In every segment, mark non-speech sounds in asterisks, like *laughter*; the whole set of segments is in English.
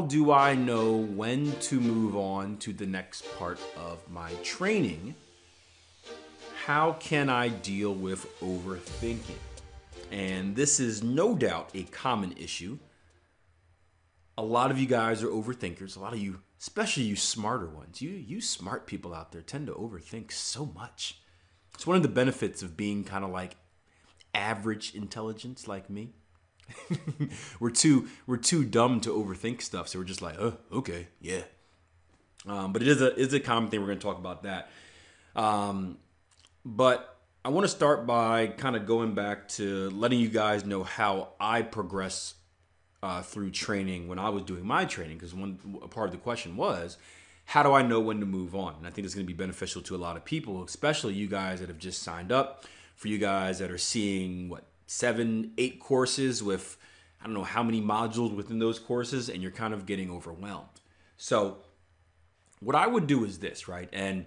How do I know when to move on to the next part of my training? How can I deal with overthinking? And this is no doubt a common issue. A lot of you guys are overthinkers. A lot of you, especially you smarter ones, you you smart people out there tend to overthink so much. It's one of the benefits of being kind of like average intelligence like me. *laughs* we're too we're too dumb to overthink stuff, so we're just like, oh, okay, yeah. Um, but it is a is a common thing. We're going to talk about that. Um, but I want to start by kind of going back to letting you guys know how I progress uh, through training when I was doing my training. Because one part of the question was, how do I know when to move on? And I think it's going to be beneficial to a lot of people, especially you guys that have just signed up. For you guys that are seeing what seven, eight courses with I don't know how many modules within those courses, and you're kind of getting overwhelmed. So, what I would do is this, right? And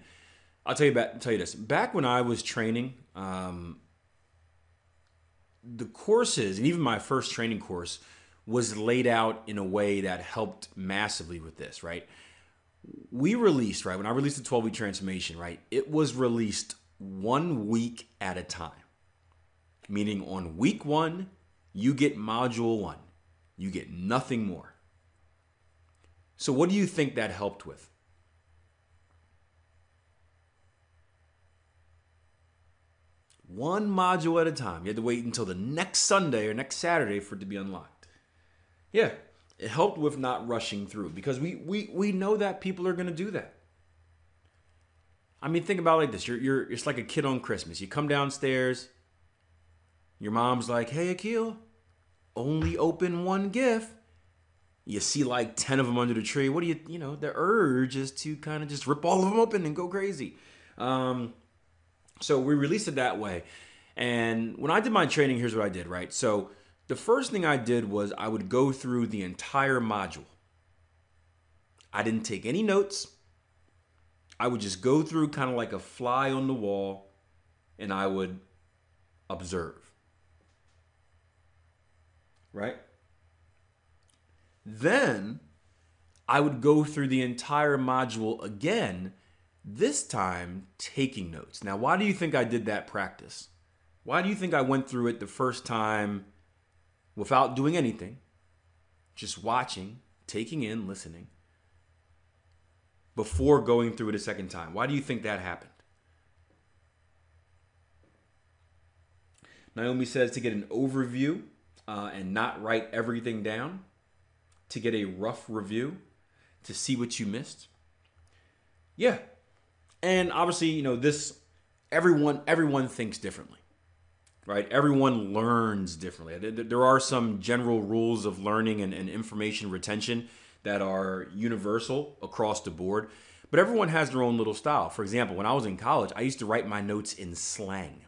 I'll tell you about tell you this. Back when I was training, um, the courses and even my first training course was laid out in a way that helped massively with this, right? We released, right? When I released the 12 week transformation, right? It was released one week at a time meaning on week one, you get module one, you get nothing more. So, what do you think that helped with? One module at a time. You had to wait until the next Sunday or next Saturday for it to be unlocked. Yeah, it helped with not rushing through because we we we know that people are going to do that. I mean, think about like this: you're you're it's like a kid on Christmas. You come downstairs, your mom's like, hey, Akil, only open one gift. You see like 10 of them under the tree. What do you, you know, the urge is to kind of just rip all of them open and go crazy. Um, so we released it that way. And when I did my training, here's what I did, right? So the first thing I did was I would go through the entire module. I didn't take any notes. I would just go through kind of like a fly on the wall and I would observe right? Then I would go through the entire module again, this time taking notes. Now, why do you think I did that practice? Why do you think I went through it the first time without doing anything, just watching, taking in, listening, before going through it a second time? Why do you think that happened? Naomi says to get an overview uh, and not write everything down to get a rough review to see what you missed. Yeah. And obviously, you know, this everyone everyone thinks differently. Right? Everyone learns differently. There are some general rules of learning and, and information retention that are universal across the board, but everyone has their own little style. For example, when I was in college, I used to write my notes in slang.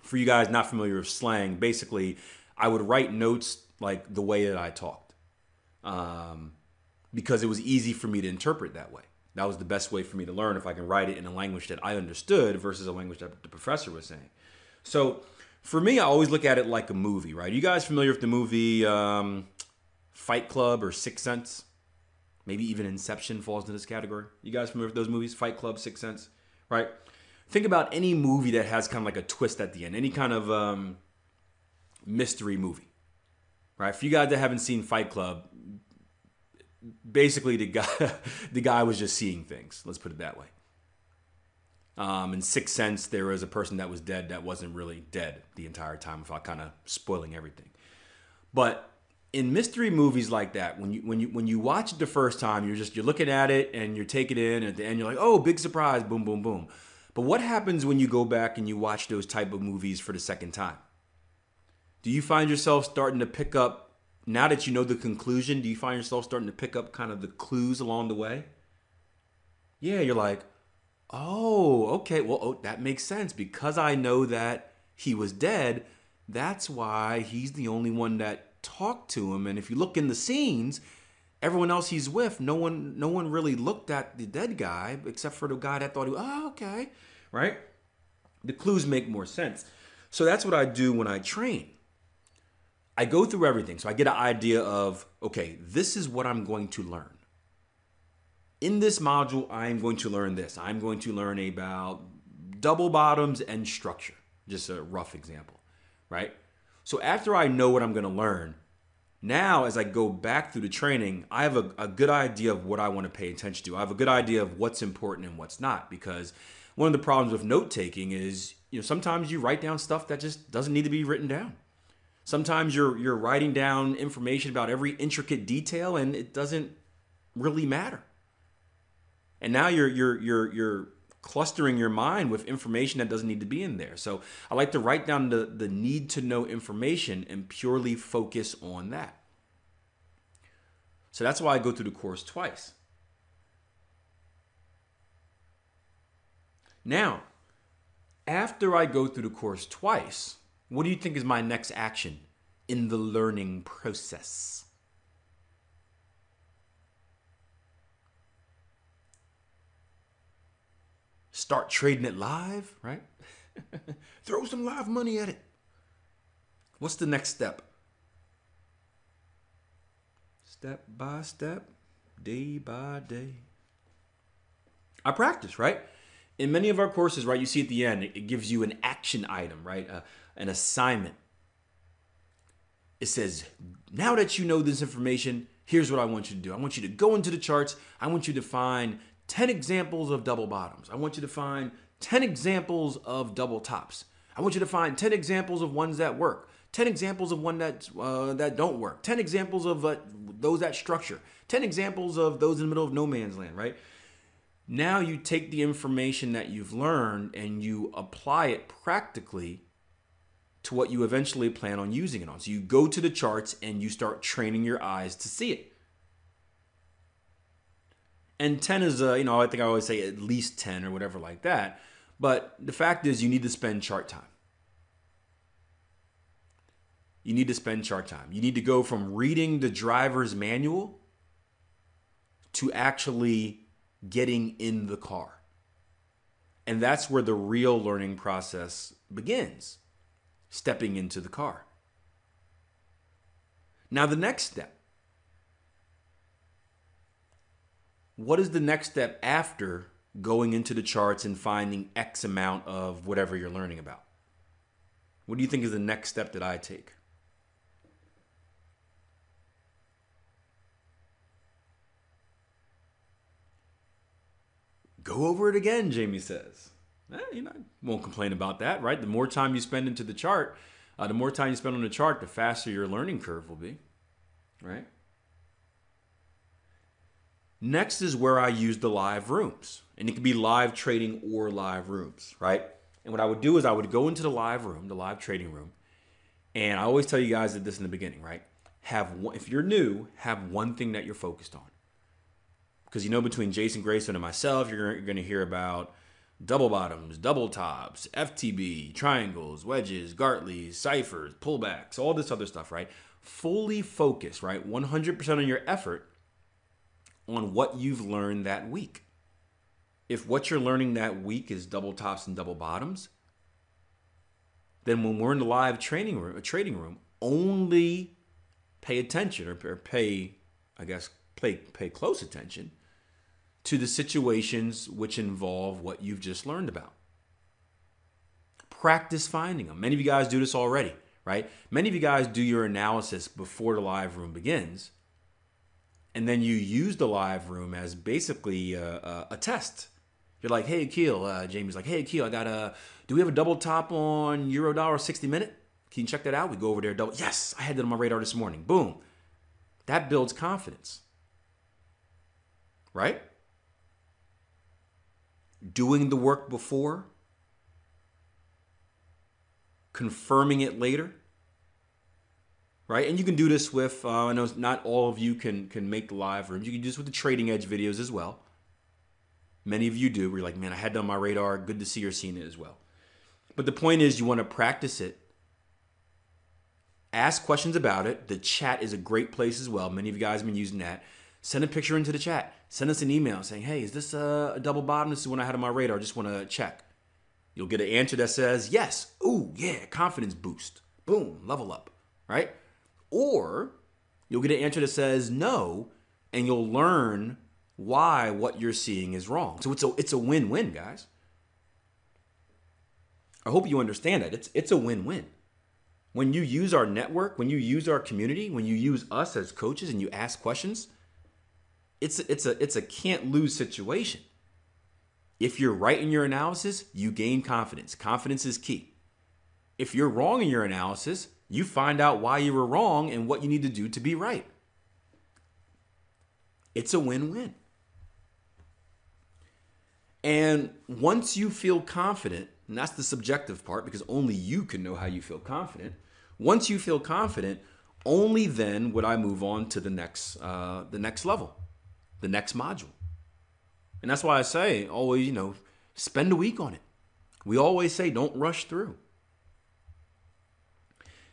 For you guys not familiar with slang, basically I would write notes like the way that I talked, um, because it was easy for me to interpret that way. That was the best way for me to learn if I can write it in a language that I understood versus a language that the professor was saying. So for me, I always look at it like a movie, right? You guys familiar with the movie um, Fight Club or Sixth Sense? Maybe even Inception falls into this category. You guys familiar with those movies? Fight Club, Sixth Sense, right? think about any movie that has kind of like a twist at the end, any kind of um, mystery movie, right? For you guys that haven't seen Fight Club, basically the guy *laughs* the guy was just seeing things. Let's put it that way. Um, in Sixth Sense, there was a person that was dead that wasn't really dead the entire time, without kind of spoiling everything. But in mystery movies like that, when you when you when you watch it the first time, you're just you're looking at it and you're taking it in, and at the end you're like, oh, big surprise, boom, boom, boom. But what happens when you go back and you watch those type of movies for the second time? Do you find yourself starting to pick up now that you know the conclusion? Do you find yourself starting to pick up kind of the clues along the way? Yeah, you're like, oh, okay, well, oh, that makes sense because I know that he was dead. That's why he's the only one that talked to him. And if you look in the scenes, everyone else he's with, no one, no one really looked at the dead guy except for the guy that thought he, oh, okay, right? The clues make more sense. So that's what I do when I train. I go through everything. So I get an idea of, okay, this is what I'm going to learn. In this module, I'm going to learn this. I'm going to learn about double bottoms and structure. Just a rough example, right? So after I know what I'm going to learn, now as I go back through the training, I have a, a good idea of what I want to pay attention to. I have a good idea of what's important and what's not because one of the problems with note taking is, you know, sometimes you write down stuff that just doesn't need to be written down. Sometimes you're you're writing down information about every intricate detail and it doesn't really matter. And now you're you're you're you're clustering your mind with information that doesn't need to be in there. So I like to write down the, the need to know information and purely focus on that. So that's why I go through the course twice. Now, after I go through the course twice, what do you think is my next action in the learning process? Start trading it live, right? *laughs* Throw some live money at it. What's the next step? Step by step, day by day. I practice, right? In many of our courses, right, you see at the end, it gives you an action item, right? Uh, an assignment. It says, now that you know this information, here's what I want you to do. I want you to go into the charts. I want you to find 10 examples of double bottoms. I want you to find 10 examples of double tops. I want you to find 10 examples of ones that work. 10 examples of one that uh, that don't work. 10 examples of uh, those that structure. 10 examples of those in the middle of no man's land, right? Now you take the information that you've learned and you apply it practically to what you eventually plan on using it on. So you go to the charts and you start training your eyes to see it. And 10 is, a, you know, I think I always say at least 10 or whatever like that. But the fact is, you need to spend chart time. You need to spend chart time. You need to go from reading the driver's manual to actually getting in the car. And that's where the real learning process begins stepping into the car. Now, the next step. What is the next step after going into the charts and finding X amount of whatever you're learning about? What do you think is the next step that I take? Go over it again, Jamie says eh, you know, won't complain about that, right? The more time you spend into the chart, uh, the more time you spend on the chart, the faster your learning curve will be, right? Next is where I use the live rooms, and it could be live trading or live rooms, right? And what I would do is I would go into the live room, the live trading room, and I always tell you guys this in the beginning, right? Have one, if you're new, have one thing that you're focused on, because you know between Jason Graystone and myself, you're, you're going to hear about double bottoms, double tops, FTB, triangles, wedges, Gartleys, ciphers, pullbacks, all this other stuff, right? Fully focus, right? 100% on your effort on what you've learned that week. If what you're learning that week is double tops and double bottoms, then when we're in the live training room, a trading room, only pay attention or pay, I guess, pay pay close attention to the situations which involve what you've just learned about. practice finding them. Many of you guys do this already, right? Many of you guys do your analysis before the live room begins. And then you use the live room as basically a, a, a test. You're like, hey, Akil, uh, Jamie's like, hey, Akil, I got a, do we have a double top on Euro dollar 60 minute? Can you check that out? We go over there, double, yes, I had that on my radar this morning. Boom. That builds confidence. Right? Doing the work before confirming it later right? And you can do this with uh, i know not all of you can can make live rooms. You can do this with the trading edge videos as well. Many of you do where you're like man i had that on my radar. Good to see you're seeing it as well. But the point is you want to practice it ask questions about it. The chat is a great place as well. Many of you guys have been using that send a picture into the chat send us an email saying hey is this a, double bottom this is one i had on my radar I just want to check You'll get an answer that says, yes, ooh, yeah, confidence boost. Boom, level up, right? Or you'll get an answer that says no, and you'll learn why what you're seeing is wrong. So it's a it's a win-win, guys. I hope you understand that. It's it's a win-win. When you use our network, when you use our community, when you use us as coaches and you ask questions, it's it's a it's a can't lose situation. If you're right in your analysis, you gain confidence. Confidence is key. If you're wrong in your analysis, you find out why you were wrong and what you need to do to be right. It's a win win. And once you feel confident, and that's the subjective part because only you can know how you feel confident. Once you feel confident, only then would I move on to the next uh, the next level, the next module. And that's why I say always, you know, spend a week on it. We always say don't rush through.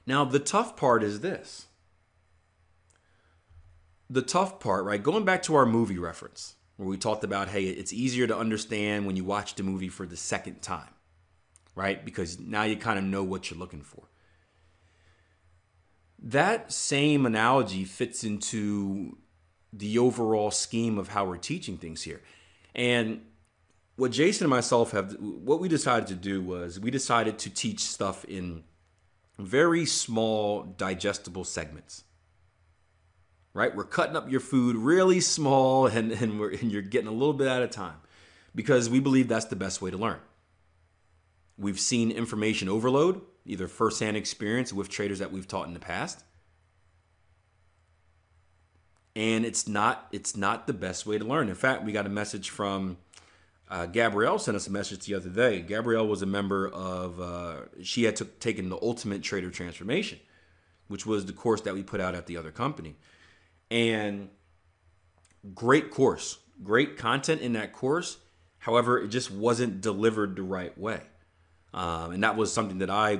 Now, the tough part is this. The tough part, right? Going back to our movie reference, where we talked about, hey, it's easier to understand when you watch the movie for the second time, right? Because now you kind of know what you're looking for. That same analogy fits into the overall scheme of how we're teaching things here. And what Jason and myself have, what we decided to do was we decided to teach stuff in very small, digestible segments. Right? We're cutting up your food really small *laughs* and, and, we're, and you're getting a little bit at a time because we believe that's the best way to learn. We've seen information overload, either firsthand experience with traders that we've taught in the past, and it's not it's not the best way to learn. In fact, we got a message from uh, Gabrielle sent us a message the other day. Gabrielle was a member of uh, she had taken the Ultimate Trader Transformation, which was the course that we put out at the other company, and great course, great content in that course. However, it just wasn't delivered the right way, um, and that was something that I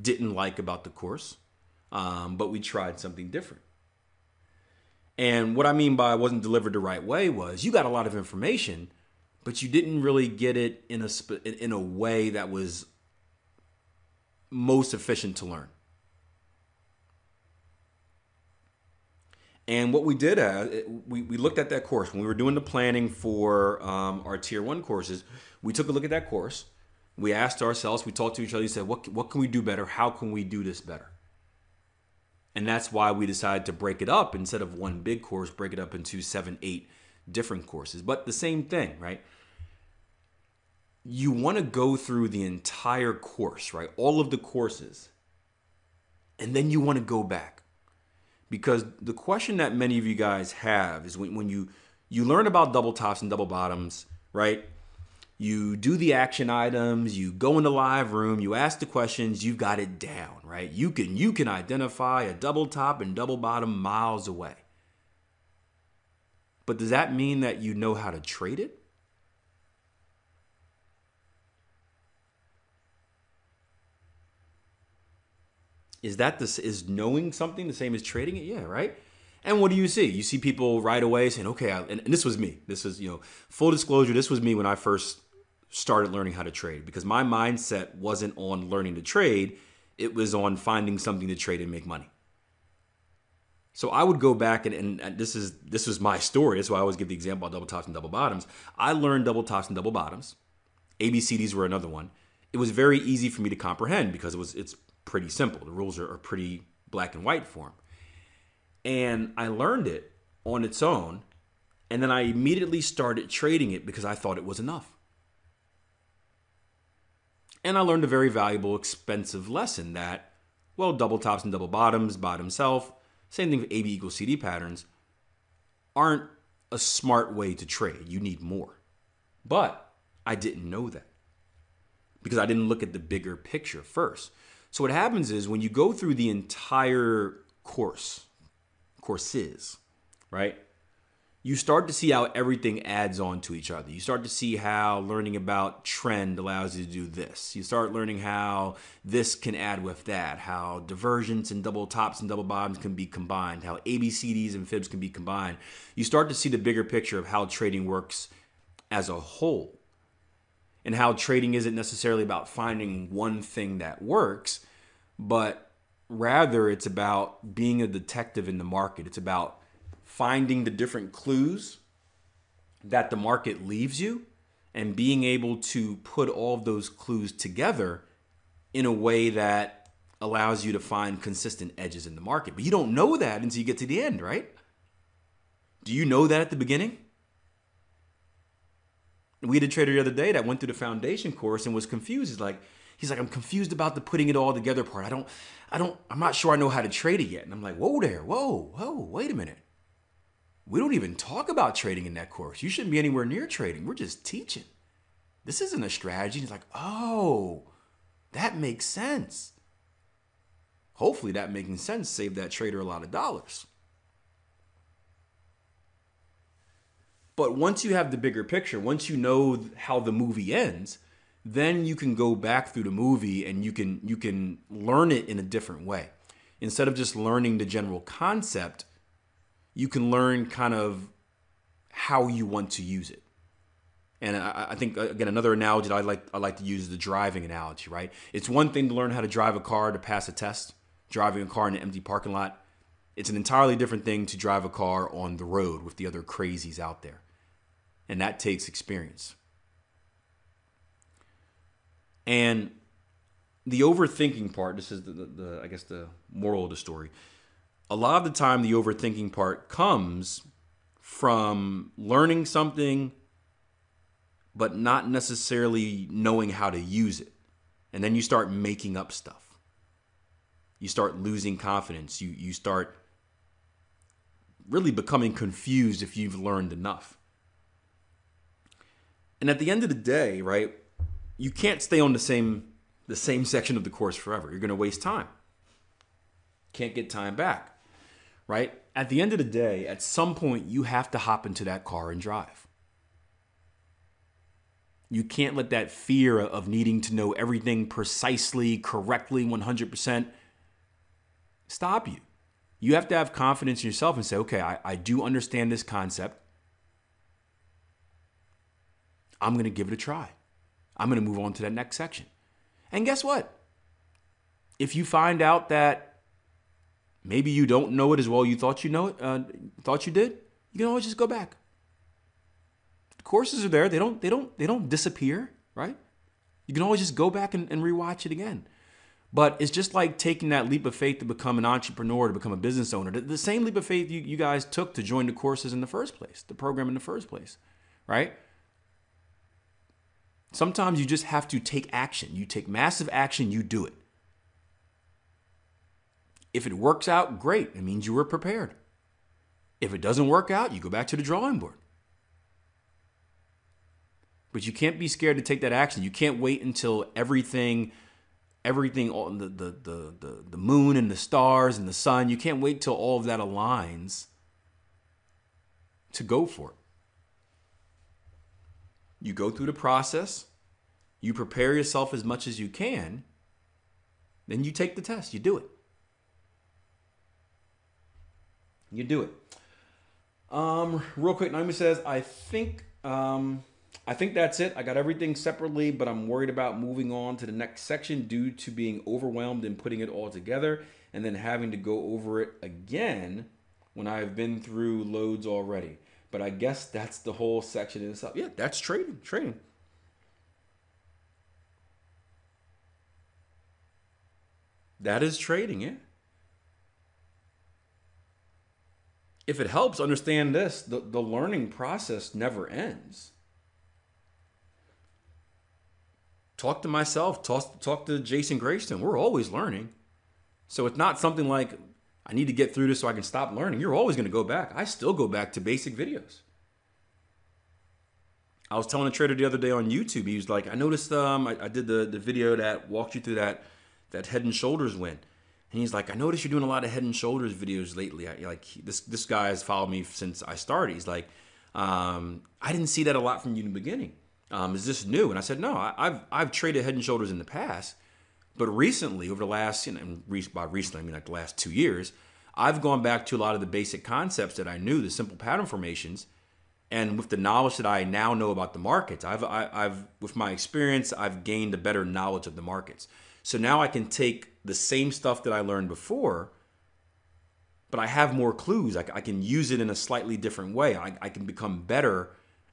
didn't like about the course. Um, but we tried something different. And what I mean by wasn't delivered the right way was you got a lot of information, but you didn't really get it in a in a way that was most efficient to learn. And what we did, uh, we, we looked at that course when we were doing the planning for um, our tier one courses. We took a look at that course. We asked ourselves, we talked to each other, we said, what, what can we do better? How can we do this better? And that's why we decided to break it up instead of one big course, break it up into seven, eight different courses. But the same thing, right? You want to go through the entire course, right? All of the courses. And then you want to go back. Because the question that many of you guys have is when, when you you learn about double tops and double bottoms, right? You do the action items, you go in the live room, you ask the questions, you've got it down, right? You can you can identify a double top and double bottom miles away. But does that mean that you know how to trade it? Is that this is knowing something the same as trading it? Yeah, right? And what do you see? You see people right away saying, okay, I, and, and, this was me. This is, you know, full disclosure, this was me when I first started learning how to trade because my mindset wasn't on learning to trade, it was on finding something to trade and make money. So I would go back and, and, and this is this was my story. That's why I always give the example of double tops and double bottoms. I learned double tops and double bottoms. ABCDs were another one it was very easy for me to comprehend because it was it's pretty simple. The rules are, are pretty black and white form. And I learned it on its own, and then I immediately started trading it because I thought it was enough. And I learned a very valuable, expensive lesson that, well, double tops and double bottoms bottom self, same thing for AB equals CD patterns, aren't a smart way to trade. You need more. But I didn't know that because I didn't look at the bigger picture first. So what happens is when you go through the entire course, courses, right? You start to see how everything adds on to each other. You start to see how learning about trend allows you to do this. You start learning how this can add with that, how divergence and double tops and double bottoms can be combined, how ABCDs and fibs can be combined. You start to see the bigger picture of how trading works as a whole and how trading isn't necessarily about finding one thing that works, but rather it's about being a detective in the market. It's about finding the different clues that the market leaves you and being able to put all of those clues together in a way that allows you to find consistent edges in the market. But you don't know that until you get to the end, right? Do you know that at the beginning? we had a trader the other day that went through the foundation course and was confused. He's like, he's like, I'm confused about the putting it all together part. I don't, I don't, I'm not sure I know how to trade it yet. And I'm like, whoa there, whoa, whoa, wait a minute. We don't even talk about trading in that course. You shouldn't be anywhere near trading. We're just teaching. This isn't a strategy. And He's like, oh, that makes sense. Hopefully that making sense saved that trader a lot of dollars. But once you have the bigger picture, once you know how the movie ends, then you can go back through the movie and you can you can learn it in a different way. Instead of just learning the general concept, you can learn kind of how you want to use it. And I, I, think again another analogy that I like I like to use is the driving analogy. Right? It's one thing to learn how to drive a car to pass a test. Driving a car in an empty parking lot. It's an entirely different thing to drive a car on the road with the other crazies out there and that takes experience. And the overthinking part, this is the, the, the, I guess the moral of the story. A lot of the time, the overthinking part comes from learning something, but not necessarily knowing how to use it. And then you start making up stuff. You start losing confidence. You, you start really becoming confused if you've learned enough. And at the end of the day, right, you can't stay on the same the same section of the course forever. You're going to waste time. Can't get time back. Right? At the end of the day, at some point you have to hop into that car and drive. You can't let that fear of needing to know everything precisely, correctly, 100% stop you. You have to have confidence in yourself and say, okay, I, I do understand this concept. I'm going to give it a try. I'm going to move on to that next section. And guess what? If you find out that maybe you don't know it as well you thought you know it, uh, thought you did, you can always just go back. Courses are there. They don't. They don't. They don't disappear. Right? You can always just go back and, and rewatch it again. But it's just like taking that leap of faith to become an entrepreneur, to become a business owner. The same leap of faith you, you guys took to join the courses in the first place, the program in the first place, right? Sometimes you just have to take action. You take massive action, you do it. If it works out, great. It means you were prepared. If it doesn't work out, you go back to the drawing board. But you can't be scared to take that action. You can't wait until everything, everything, the, the, the, the, the moon and the stars and the sun, you can't wait till all of that aligns to go for it. You go through the process, you prepare yourself as much as you can, then you take the test, you do it. You do it. Um, real quick, Naomi says, I think um, I think that's it. I got everything separately, but I'm worried about moving on to the next section due to being overwhelmed and putting it all together and then having to go over it again when I've been through loads already. But I guess that's the whole section in itself. Yeah, that's trading. Trading. That is trading, yeah. If it helps, understand this the, the learning process never ends. Talk to myself, talk, talk to Jason Graystone. We're always learning. So it's not something like I need to get through this so I can stop learning. You're always going to go back. I still go back to basic videos. I was telling a trader the other day on YouTube. He was like, "I noticed um, I, I did the the video that walked you through that that head and shoulders win." And he's like, "I noticed you're doing a lot of head and shoulders videos lately. I, like this this guy has followed me since I started. He's like, um, I didn't see that a lot from you in the beginning. Um, is this new?" And I said, "No, I, I've I've traded head and shoulders in the past." But recently, over the last, you know, by recently, I mean like the last two years, I've gone back to a lot of the basic concepts that I knew, the simple pattern formations, and with the knowledge that I now know about the markets, I've, I, have i have with my experience, I've gained a better knowledge of the markets. So now I can take the same stuff that I learned before, but I have more clues. I, I can use it in a slightly different way. I, I can become better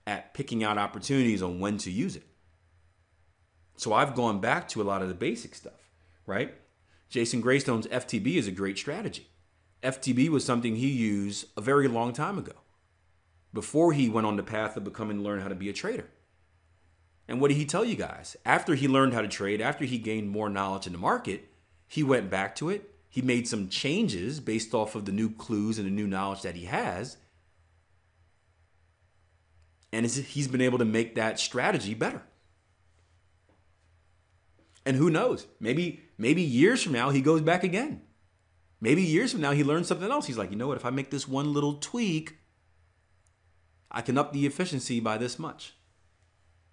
at picking out opportunities on when to use it. So I've gone back to a lot of the basic stuff, right? Jason Graystone's FTB is a great strategy. FTB was something he used a very long time ago, before he went on the path of becoming learn how to be a trader. And what did he tell you guys? After he learned how to trade, after he gained more knowledge in the market, he went back to it. He made some changes based off of the new clues and the new knowledge that he has. And he's been able to make that strategy better. And who knows? Maybe maybe years from now he goes back again. Maybe years from now he learns something else. He's like, you know what? If I make this one little tweak, I can up the efficiency by this much.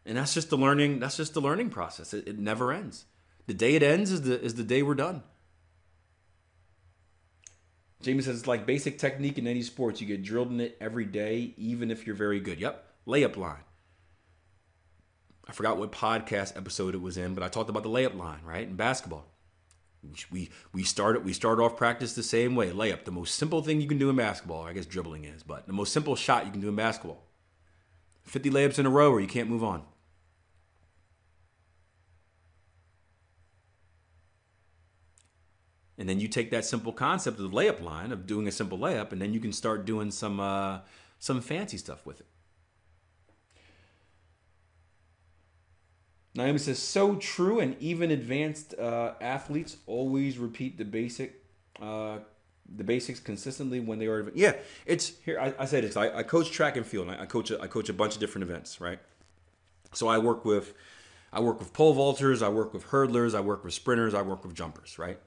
And that's just the learning. That's just the learning process. It, it never ends. The day it ends is the is the day we're done. Jamie says it's like basic technique in any sports. You get drilled in it every day, even if you're very good. Yep, layup line. I forgot what podcast episode it was in, but I talked about the layup line, right? In basketball. We we started we start off practice the same way. Layup, the most simple thing you can do in basketball. I guess dribbling is, but the most simple shot you can do in basketball. 50 layups in a row or you can't move on. And then you take that simple concept of the layup line of doing a simple layup, and then you can start doing some uh, some fancy stuff with it. Naomi says, so true, and even advanced uh, athletes always repeat the basic, uh, the basics consistently when they are. Yeah, it's here. I, I say this. I, I, coach track and field. And I, I coach. A, I coach a bunch of different events, right? So I work with, I work with pole vaulters. I work with hurdlers. I work with sprinters. I work with jumpers, right?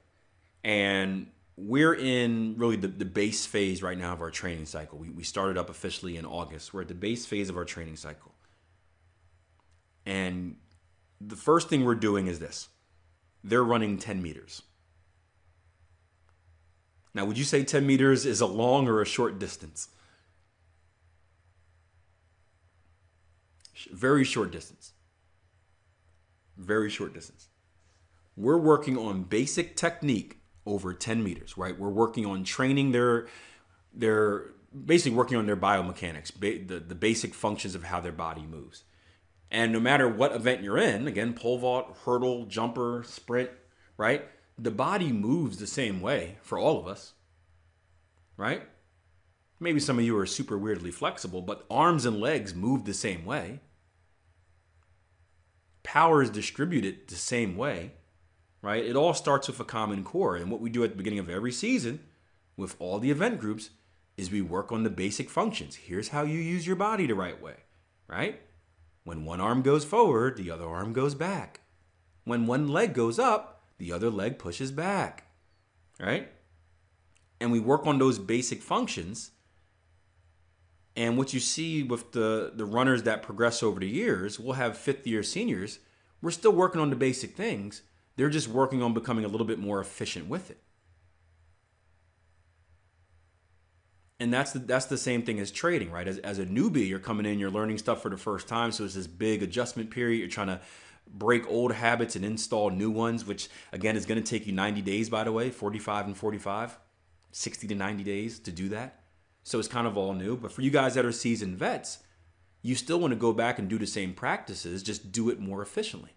And we're in really the, the base phase right now of our training cycle. We, we started up officially in August. We're at the base phase of our training cycle. And the first thing we're doing is this they're running 10 meters. Now, would you say 10 meters is a long or a short distance? Very short distance. Very short distance. We're working on basic technique over 10 meters, right? We're working on training their, their basically working on their biomechanics, the, the basic functions of how their body moves. And no matter what event you're in, again, pole vault, hurdle, jumper, sprint, right? The body moves the same way for all of us, right? Maybe some of you are super weirdly flexible, but arms and legs move the same way. Power is distributed the same way, right? It all starts with a common core. And what we do at the beginning of every season with all the event groups is we work on the basic functions. Here's how you use your body the right way, right? When one arm goes forward, the other arm goes back. When one leg goes up, the other leg pushes back. Right? And we work on those basic functions. And what you see with the, the runners that progress over the years, we'll have fifth year seniors. We're still working on the basic things. They're just working on becoming a little bit more efficient with it. and that's the, that's the same thing as trading, right? As, as a newbie, you're coming in, you're learning stuff for the first time, so it's this big adjustment period. You're trying to break old habits and install new ones, which again is going to take you 90 days, by the way, 45 and 45, 60 to 90 days to do that. So it's kind of all new. But for you guys that are seasoned vets, you still want to go back and do the same practices, just do it more efficiently.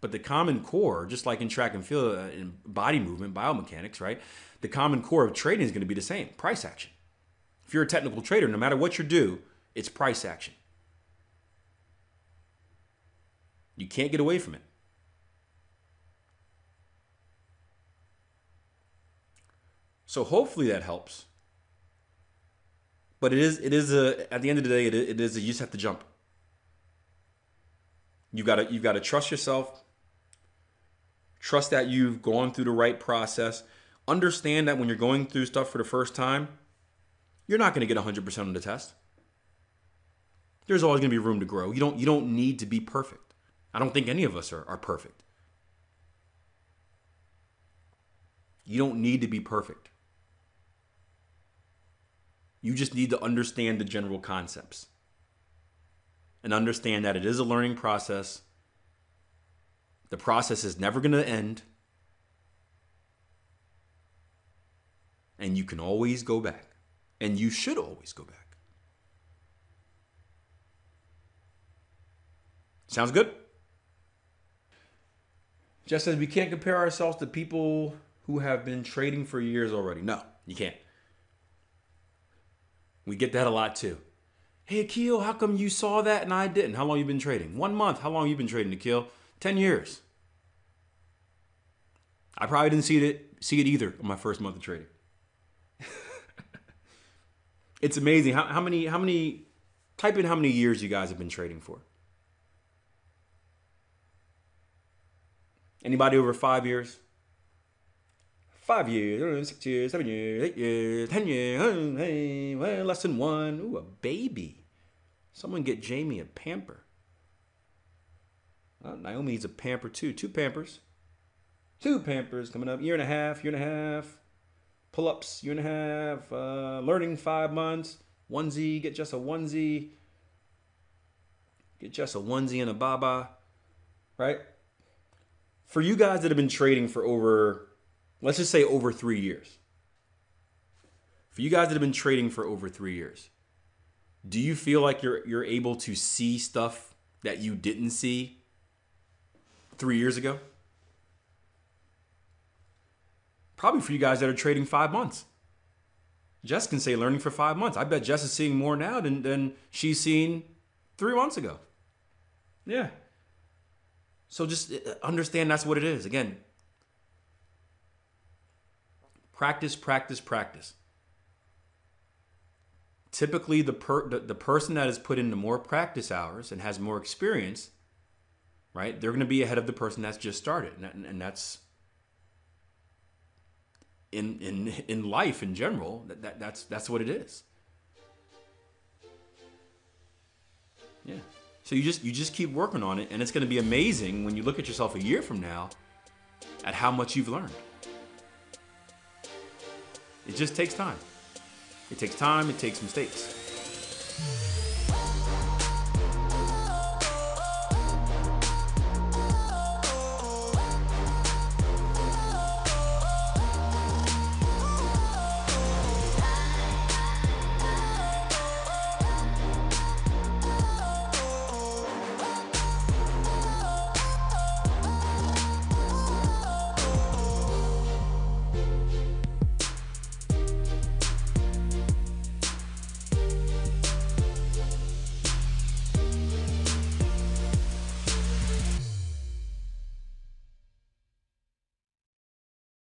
But the common core, just like in track and field uh, and body movement, biomechanics, right? The common core of trading is going to be the same price action. If you're a technical trader, no matter what you do, it's price action. You can't get away from it. So hopefully that helps. But it is it is a at the end of the day it, it is a, you just have to jump. You got to you got to trust yourself. Trust that you've gone through the right process. Understand that when you're going through stuff for the first time, you're not going to get 100% on the test. There's always going to be room to grow. You don't you don't need to be perfect. I don't think any of us are, are perfect. You don't need to be perfect. You just need to understand the general concepts and understand that it is a learning process. The process is never going to end. And you can always go back. And you should always go back. Sounds good? Just as we can't compare ourselves to people who have been trading for years already. No, you can't. We get that a lot too. Hey, Akil, how come you saw that and I didn't? How long you been trading? One month. How long you been trading, Akil? Ten years. I probably didn't see it see it either on my first month of trading. *laughs* it's amazing how, how many how many type in how many years you guys have been trading for. Anybody over five years? five years, uh, six years, seven years, eight years, ten years, uh, hey, well, less than one. Ooh, a baby. Someone get Jamie a pamper. Well, Naomi needs a pamper too. Two pampers. Two pampers coming up. Year and a half, year and a half. Pull ups, year and a half. Uh, learning five months. Onesie, get just a onesie. Get just a onesie and a baba. Right? For you guys that have been trading for over let's just say over three years. For you guys that have been trading for over three years, do you feel like you're you're able to see stuff that you didn't see three years ago? Probably for you guys that are trading five months. Jess can say learning for five months. I bet Jess is seeing more now than, than she's seen three months ago. Yeah. So just uh, understand that's what it is. Again, Practice, practice, practice. Typically, the, per, the, the person that has put in the more practice hours and has more experience, right, they're going to be ahead of the person that's just started. And, and that's in, in, in life in general, that, that, that's, that's what it is. Yeah. So you just you just keep working on it, and it's going to be amazing when you look at yourself a year from now at how much you've learned. It just takes time. It takes time, it takes mistakes.